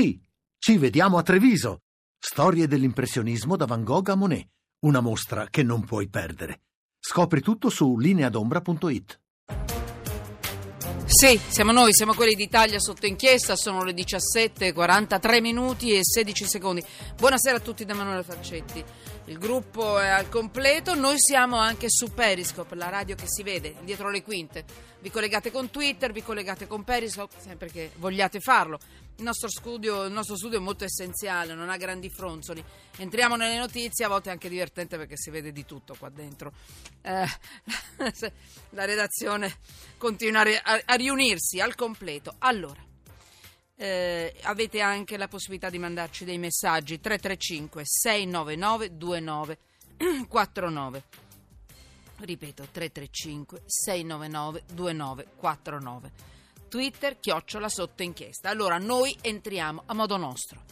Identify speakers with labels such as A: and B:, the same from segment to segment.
A: Sì, ci vediamo a Treviso. Storie dell'impressionismo da Van Gogh a Monet. Una mostra che non puoi perdere. Scopri tutto su lineadombra.it.
B: Sì, siamo noi, siamo quelli d'Italia sotto inchiesta, sono le 17, 43 minuti e 16 secondi. Buonasera a tutti da Emanuele Falcetti. Il gruppo è al completo, noi siamo anche su Periscope, la radio che si vede dietro le quinte. Vi collegate con Twitter, vi collegate con Periscope, sempre che vogliate farlo. Il nostro, studio, il nostro studio è molto essenziale, non ha grandi fronzoli. Entriamo nelle notizie, a volte è anche divertente perché si vede di tutto qua dentro. Eh, la redazione continua a, riunirsi al completo. Allora, eh, avete anche la possibilità di mandarci dei messaggi 335 699 2949 ripeto 335 699 2949 Twitter, chiocciola sotto inchiesta. Allora noi entriamo a modo nostro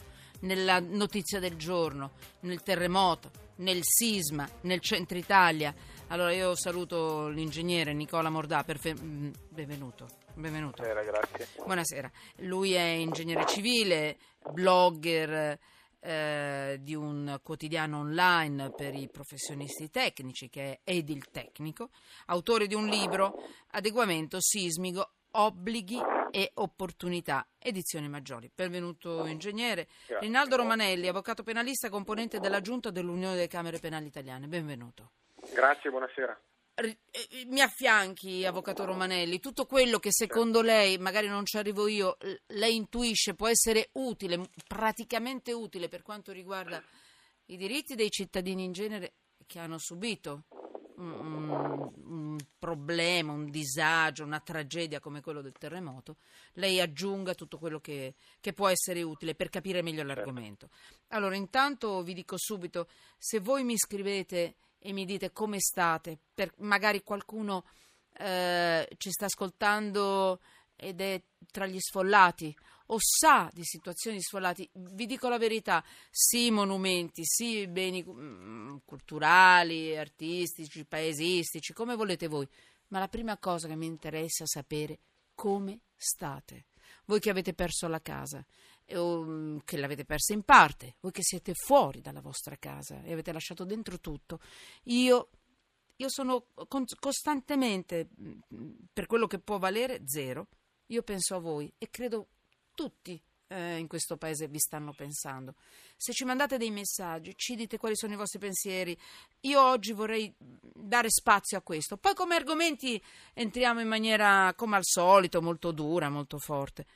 B: nella notizia del giorno, nel terremoto, nel sisma, nel centro Italia. Allora io saluto l'ingegnere Nicola Mordà, perfe- mm, benvenuto. Benvenuto.
C: Buonasera, grazie.
B: Buonasera. Lui è ingegnere civile, blogger eh, di un quotidiano online per i professionisti tecnici che è Edil Tecnico, autore di un libro Adeguamento sismico obblighi e opportunità. Edizioni maggiori. Benvenuto ingegnere.
C: Grazie.
B: Rinaldo Romanelli, avvocato penalista, componente della Giunta dell'Unione delle Camere Penali Italiane. Benvenuto.
C: Grazie, buonasera.
B: Eh, mi affianchi, avvocato Romanelli, tutto quello che secondo lei, magari non ci arrivo io, lei intuisce può essere utile, praticamente utile per quanto riguarda i diritti dei cittadini in genere che hanno subito un, un, problema, un disagio, una tragedia come quello del terremoto, lei aggiunga tutto quello che, che può essere utile per capire meglio
C: Certo.
B: l'argomento. Allora, intanto vi dico subito, se voi mi scrivete e mi dite come state, per, magari qualcuno eh, ci sta ascoltando ed è tra gli sfollati o sa di situazioni sfollate, vi dico la verità, sì monumenti, sì beni mm, culturali, artistici, paesistici, come volete voi, ma la prima cosa che mi interessa sapere come state. Voi che avete perso la casa, o mm, che l'avete persa in parte, voi che siete fuori dalla vostra casa e avete lasciato dentro tutto, io io sono con- costantemente, mm, per quello che può valere, zero. Io penso a voi e credo tutti eh, in questo paese vi stanno pensando. Se ci mandate dei messaggi, ci dite quali sono i vostri pensieri. Io oggi vorrei dare spazio a questo. Poi come argomenti entriamo in maniera, come al solito, molto dura, molto forte.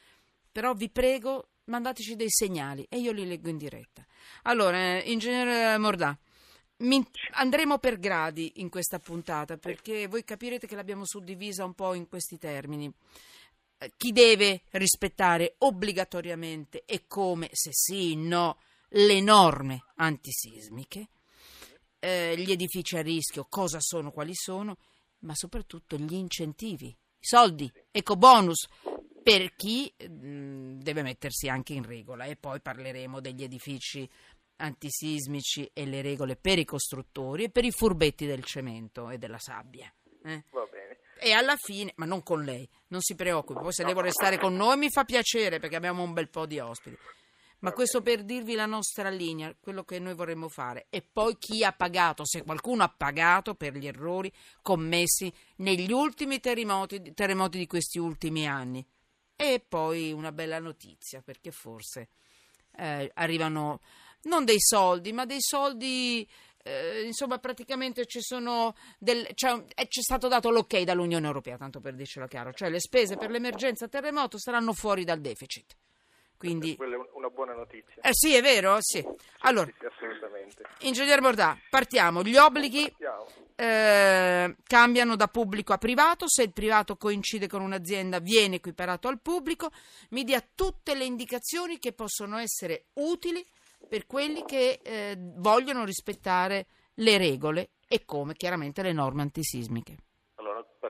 B: Però vi prego, mandateci dei segnali e io li leggo in diretta. Allora, eh, ingegnere Mordà. Mi- andremo per gradi in questa puntata perché voi capirete che l'abbiamo suddivisa un po' in questi termini. Eh, Chi deve rispettare obbligatoriamente e come, se sì, no, le norme antisismiche, eh, gli edifici a rischio, cosa sono, quali sono, ma soprattutto gli incentivi, i soldi, ecobonus, per chi mh, deve mettersi anche in regola. E poi parleremo degli edifici antisismici e le regole per i costruttori e per i furbetti del cemento e della sabbia. eh.
C: Va bene.
B: E alla fine, ma non con lei, non si preoccupi, poi se lei vuole stare con noi mi fa piacere perché abbiamo un bel po' di ospiti. Ma questo per dirvi la nostra linea, quello che noi vorremmo fare. E poi chi ha pagato, se qualcuno ha pagato per gli errori commessi negli ultimi terremoti, terremoti di questi ultimi anni. E poi una bella notizia, perché forse eh, arrivano non dei soldi, ma dei soldi. eh, insomma, praticamente ci sono del, eh, c'è stato dato l'ok dall'Unione Europea, tanto per dircelo chiaro, cioè le spese per l'emergenza terremoto saranno fuori dal deficit. Quindi,
C: Quella è un- una buona notizia.
B: eh sì, è vero? Sì. Allora,
C: Sì, sì, assolutamente.
B: Ingegner Bordà, partiamo. Gli obblighi
C: Partiamo.
B: Eh, cambiano da pubblico a privato, se il privato coincide con un'azienda viene equiparato al pubblico, mi dia tutte le indicazioni che possono essere utili per quelli che eh, vogliono rispettare le regole e come chiaramente le norme antisismiche.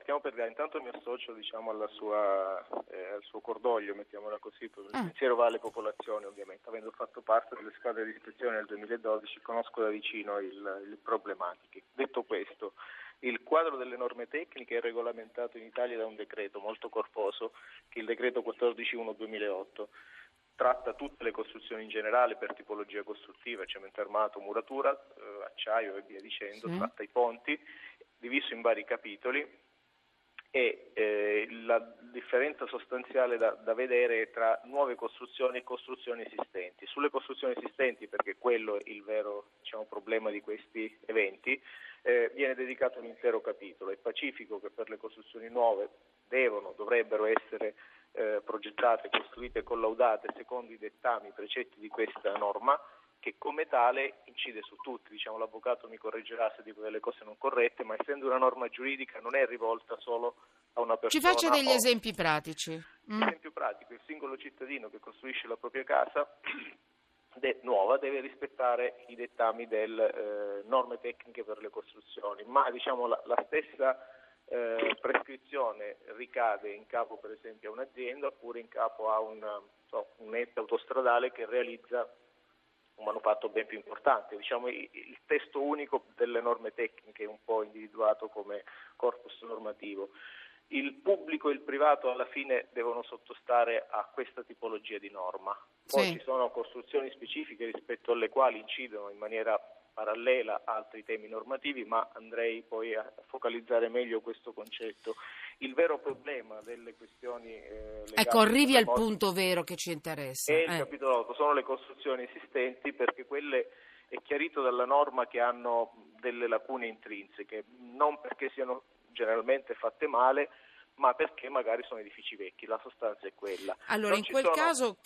C: Partiamo per intanto mi associo diciamo, alla sua, eh, al suo cordoglio, mettiamola così, il
B: Ah.
C: pensiero va alle popolazioni ovviamente, avendo fatto parte delle squadre di ispezione nel 2012 conosco da vicino il, le problematiche. Detto questo, il quadro delle norme tecniche è regolamentato in Italia da un decreto molto corposo, che è il decreto 14.1-2008. tratta tutte le costruzioni in generale per tipologia costruttiva, cemento armato, muratura, eh, acciaio e via dicendo, sì. tratta i ponti, diviso in vari capitoli e eh, la differenza sostanziale da, da, vedere tra nuove costruzioni e costruzioni esistenti. Sulle costruzioni esistenti, perché quello è il vero diciamo, problema di questi eventi, eh, viene dedicato un intero capitolo. È pacifico che per le costruzioni nuove devono, dovrebbero essere eh, progettate, costruite e collaudate secondo i dettami, i precetti di questa norma, che come tale incide su tutti, diciamo, l'avvocato mi correggerà se dico delle cose non corrette, ma essendo una norma giuridica non è rivolta solo a una persona.
B: Ci faccia degli o... esempi pratici.
C: Mm. Esempio pratico, il singolo cittadino che costruisce la propria casa de- nuova deve rispettare i dettami delle eh, norme tecniche per le costruzioni, ma diciamo, la, la stessa eh, prescrizione ricade in capo per esempio a un'azienda oppure in capo a un, so, un ente autostradale che realizza un manufatto ben più importante. Diciamo, il testo unico delle norme tecniche un po' individuato come corpus normativo. Il pubblico e il privato alla fine devono sottostare a questa tipologia di norma. Poi sì. ci sono costruzioni specifiche rispetto alle quali incidono in maniera parallela altri temi normativi, ma andrei poi a focalizzare meglio questo concetto. Il vero problema delle questioni eh,
B: Ecco, arrivi al punto vero che ci interessa.
C: È il eh. capitolo 8, sono le costruzioni esistenti perché quelle è chiarito dalla norma che hanno delle lacune intrinseche, non perché siano generalmente fatte male, ma perché magari sono edifici vecchi, la sostanza è quella.
B: Allora, non in quel sono... caso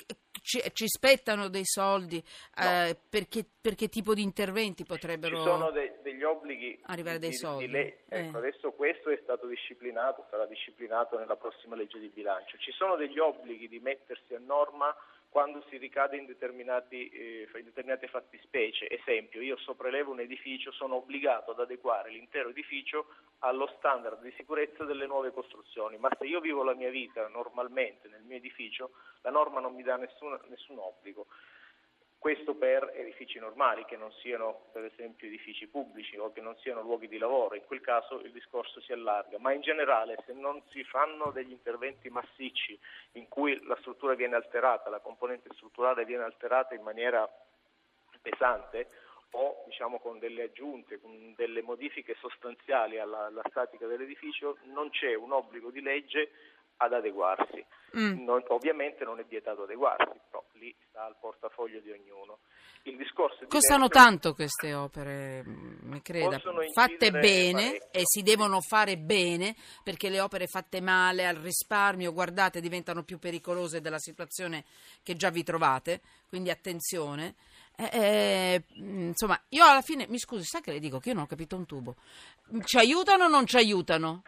B: ci, ci, spettano dei soldi, no. eh, perché, per che tipo di interventi potrebbero...
C: Ci sono de, degli obblighi...
B: Arrivare dei
C: di,
B: soldi.
C: Di le... ecco, eh. Adesso questo è stato disciplinato, sarà disciplinato nella prossima legge di bilancio. Ci sono degli obblighi di mettersi a norma quando si ricade in, eh, in determinate fattispecie. Esempio, io sopraelevo un edificio, sono obbligato ad adeguare l'intero edificio allo standard di sicurezza delle nuove costruzioni, ma se io vivo la mia vita normalmente nel mio edificio, la norma non mi dà nessun, nessun obbligo. Questo per edifici normali, che non siano per esempio edifici pubblici o che non siano luoghi di lavoro, in quel caso il discorso si allarga, ma in generale se non si fanno degli interventi massicci in cui la struttura viene alterata, la componente strutturale viene alterata in maniera pesante o diciamo, con delle aggiunte, con delle modifiche sostanziali alla, alla statica dell'edificio, non c'è un obbligo di legge ad adeguarsi. Mm. Non, ovviamente non è vietato adeguarsi, però lì sta al portafoglio di ognuno.
B: Costano tanto queste opere, mi creda, fatte bene parecchio. e si devono fare bene perché le opere fatte male al risparmio, guardate, diventano più pericolose della situazione che già vi trovate, quindi attenzione. Eh, eh, insomma, io alla fine, mi scusi, sa che le dico che io non ho capito un tubo. Ci aiutano o non ci aiutano?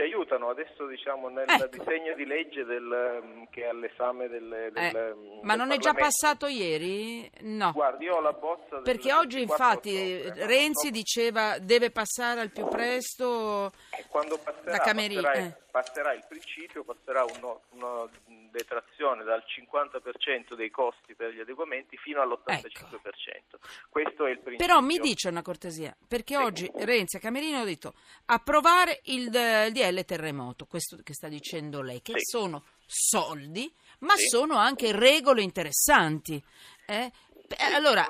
C: Ci aiutano adesso diciamo nel ecco. disegno di legge del, mm, che è all'esame del, del,
B: eh, mm, ma non è già passato ieri? No.
C: Guardi, io ho la bozza
B: del, Perché oggi infatti ottobre, Renzi no? diceva deve passare al più presto
C: quando passerà, da. Passerà, eh. passerà, il principio, passerà uno, una detrazione dal 50% dei costi per gli adeguamenti fino all'85%. Ecco. Questo è il principio.
B: Però mi dice una cortesia, perché sì. oggi Renzi e Camerino hanno detto approvare il, il DL terremoto, questo che sta dicendo lei, che sì. sono soldi, ma sì. sono anche regole interessanti. Eh?
C: Sì,
B: allora,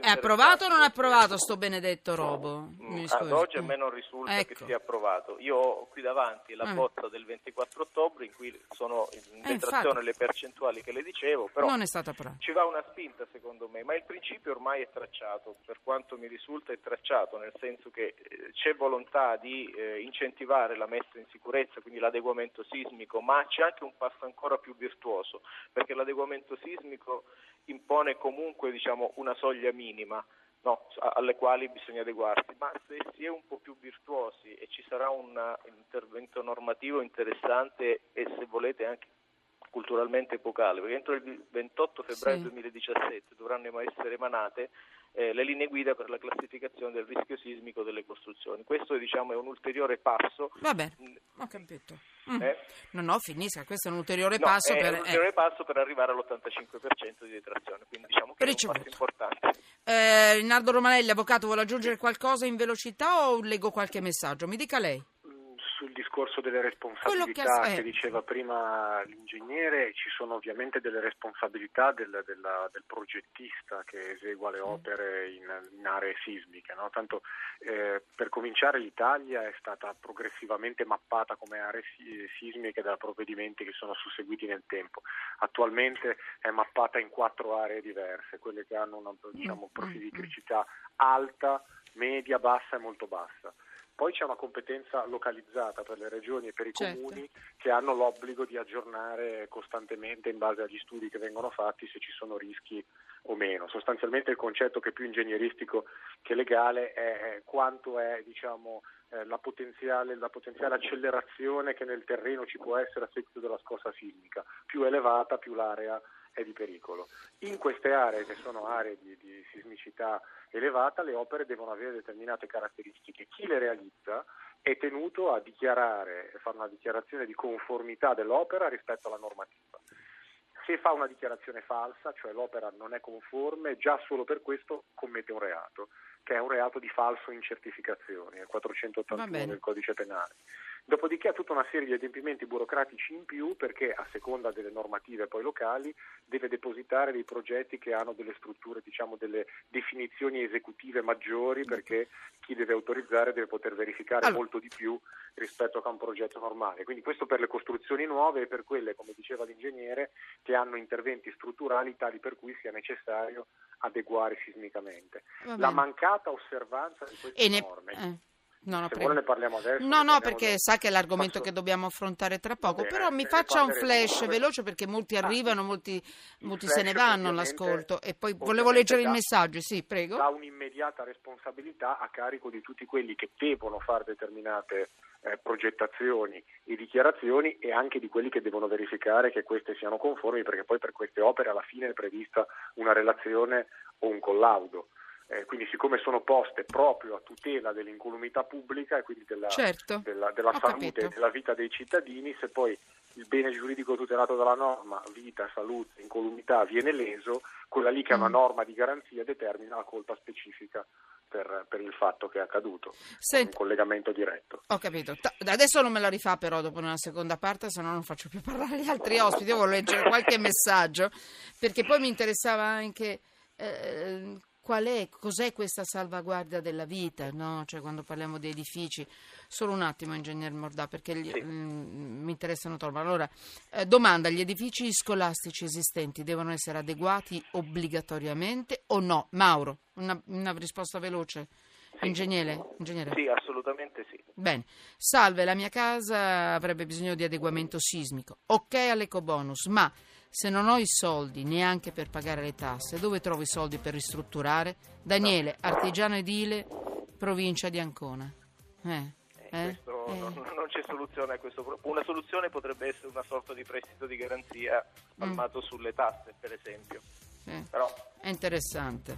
C: è
B: approvato o non è approvato sto benedetto robo?
C: Mm, ad oggi a me non risulta ecco. che sia approvato. Io ho qui davanti la mm. bozza del 24 ottobre in cui sono in eh, detrazione eh, le percentuali che le dicevo, però
B: non è stato approvato.
C: ci va una spinta secondo me, ma il principio ormai è tracciato, per quanto mi risulta è tracciato, nel senso che eh, c'è volontà di eh, incentivare la messa in sicurezza, quindi l'adeguamento sismico, ma c'è anche un passo ancora più virtuoso, perché l'adeguamento sismico impone comunque diciamo, una soglia minima no, alle quali bisogna adeguarsi, ma se si è un po' più virtuosi e ci sarà un intervento normativo interessante e se volete anche culturalmente epocale, perché entro il 28 febbraio sì. 2017 dovranno essere emanate eh, le linee guida per la classificazione del rischio sismico delle costruzioni. Questo diciamo, è un ulteriore passo.
B: Va bene, ho capito. Mm. Eh? No, no, finisca, questo è un ulteriore no, passo
C: è
B: per...
C: un ulteriore eh. passo per arrivare all'85% di detrazione, quindi diciamo che Ricevuto. è un passo importante.
B: Eh, Rinaldo Romanelli, avvocato, vuole aggiungere qualcosa in velocità o leggo qualche messaggio? Mi dica lei.
C: Mm, discorso
D: delle responsabilità che, che, diceva prima l'ingegnere, ci sono ovviamente delle responsabilità del, del, del progettista che esegua le mm. opere in, in aree sismiche. No? Tanto eh, per cominciare l'Italia è stata progressivamente mappata come aree sismiche da provvedimenti che sono susseguiti nel tempo. Attualmente è mappata in quattro aree diverse, quelle che hanno una diciamo, profili di criticità alta, media, bassa e molto bassa. Poi c'è una competenza localizzata per le regioni e per i certo. comuni che hanno l'obbligo di aggiornare costantemente in base agli studi che vengono fatti se ci sono rischi o meno. Sostanzialmente il concetto che è più ingegneristico che legale è quanto è diciamo, eh, la, potenziale, la, potenziale, accelerazione che nel terreno ci può essere a seguito della scossa sismica. Più elevata, più l'area è di pericolo. In queste aree, che sono aree di, di sismicità elevata, le opere devono avere determinate caratteristiche. Chi le realizza è tenuto a dichiarare, a fare una dichiarazione di conformità dell'opera rispetto alla normativa. Se fa una dichiarazione falsa, cioè l'opera non è conforme, già solo per questo commette un reato, che è un reato di falso in certificazioni, il 481 del codice penale. Dopodiché ha tutta una serie di adempimenti burocratici in più perché a seconda delle normative poi locali deve depositare dei progetti che hanno delle strutture, diciamo delle definizioni esecutive maggiori perché chi deve autorizzare deve poter verificare allora. molto di più rispetto a un progetto normale. Quindi questo per le costruzioni nuove e per quelle, come diceva l'ingegnere, che hanno interventi strutturali tali per cui sia necessario adeguare sismicamente. La mancata osservanza di queste ne... norme. Eh
B: No, no,
D: vuole ne parliamo adesso.
B: No, no, perché dopo. sa che è l'argomento Posso... che dobbiamo affrontare tra poco. Bene, Però mi faccia un flash dopo. veloce perché molti ah, arrivano, molti, molti se ne vanno all'ascolto. E poi volevo leggere il messaggio, sì, prego.
D: Da un'immediata responsabilità a carico di tutti quelli che devono fare determinate eh, progettazioni e dichiarazioni e anche di quelli che devono verificare che queste siano conformi perché poi per queste opere alla fine è prevista una relazione o un collaudo. Eh, quindi siccome sono poste proprio a tutela dell'incolumità pubblica e quindi della,
B: certo.
D: della, della salute e della vita dei cittadini, se poi il bene giuridico tutelato dalla norma, vita, salute, incolumità, viene leso, quella lì che è una mm. norma di garanzia determina la colpa specifica per, per il fatto che è accaduto, Senti, un collegamento diretto.
B: Ho capito, adesso non me la rifà però dopo nella seconda parte, se no non faccio più parlare gli altri ospiti, io voglio leggere qualche messaggio, perché poi mi interessava anche... Eh, qual è, cos'è questa salvaguardia della vita, no? cioè, quando parliamo di edifici. Solo un attimo, ingegner Mordà, perché gli, sì. mh, mm, mi interessano troppo. Allora, eh, domanda, gli edifici scolastici esistenti devono essere adeguati obbligatoriamente o no? Mauro, una, una risposta veloce. Sì. Ingegnere? Ingegnere?
C: Sì, assolutamente sì.
B: Bene. Salve, la mia casa avrebbe bisogno di adeguamento sismico. Ok all'ecobonus, ma se non ho i soldi neanche per pagare le tasse, dove trovo i soldi per ristrutturare? Daniele, artigiano edile, provincia di Ancona.
C: Eh, eh, eh? Non, non, c'è soluzione a questo problema. Una soluzione potrebbe essere una sorta di prestito di garanzia spalmato mm. sulle tasse, per esempio. Però...
B: È interessante.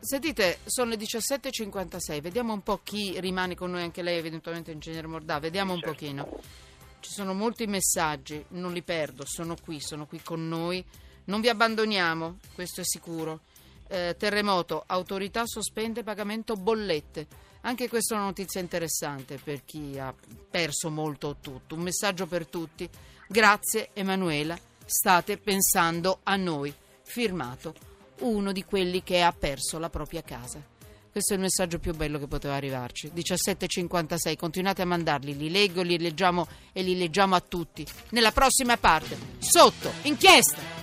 B: Sentite, sono le 17.56, vediamo un po' chi rimane con noi, anche lei eventualmente ingegnere Mordà, vediamo sì, un certo. pochino. Ci sono molti messaggi, non li perdo, sono qui, sono qui con noi. Non vi abbandoniamo, questo è sicuro. Eh, terremoto, autorità sospende pagamento bollette. Anche questa è una notizia interessante per chi ha perso molto o tutto. Un messaggio per tutti. Grazie Emanuela, state pensando a noi. Firmato uno di quelli che ha perso la propria casa. Questo è il messaggio più bello che poteva arrivarci. 17.56, continuate a mandarli, li leggo, li leggiamo e li leggiamo a tutti. Nella prossima parte, sotto, inchiesta!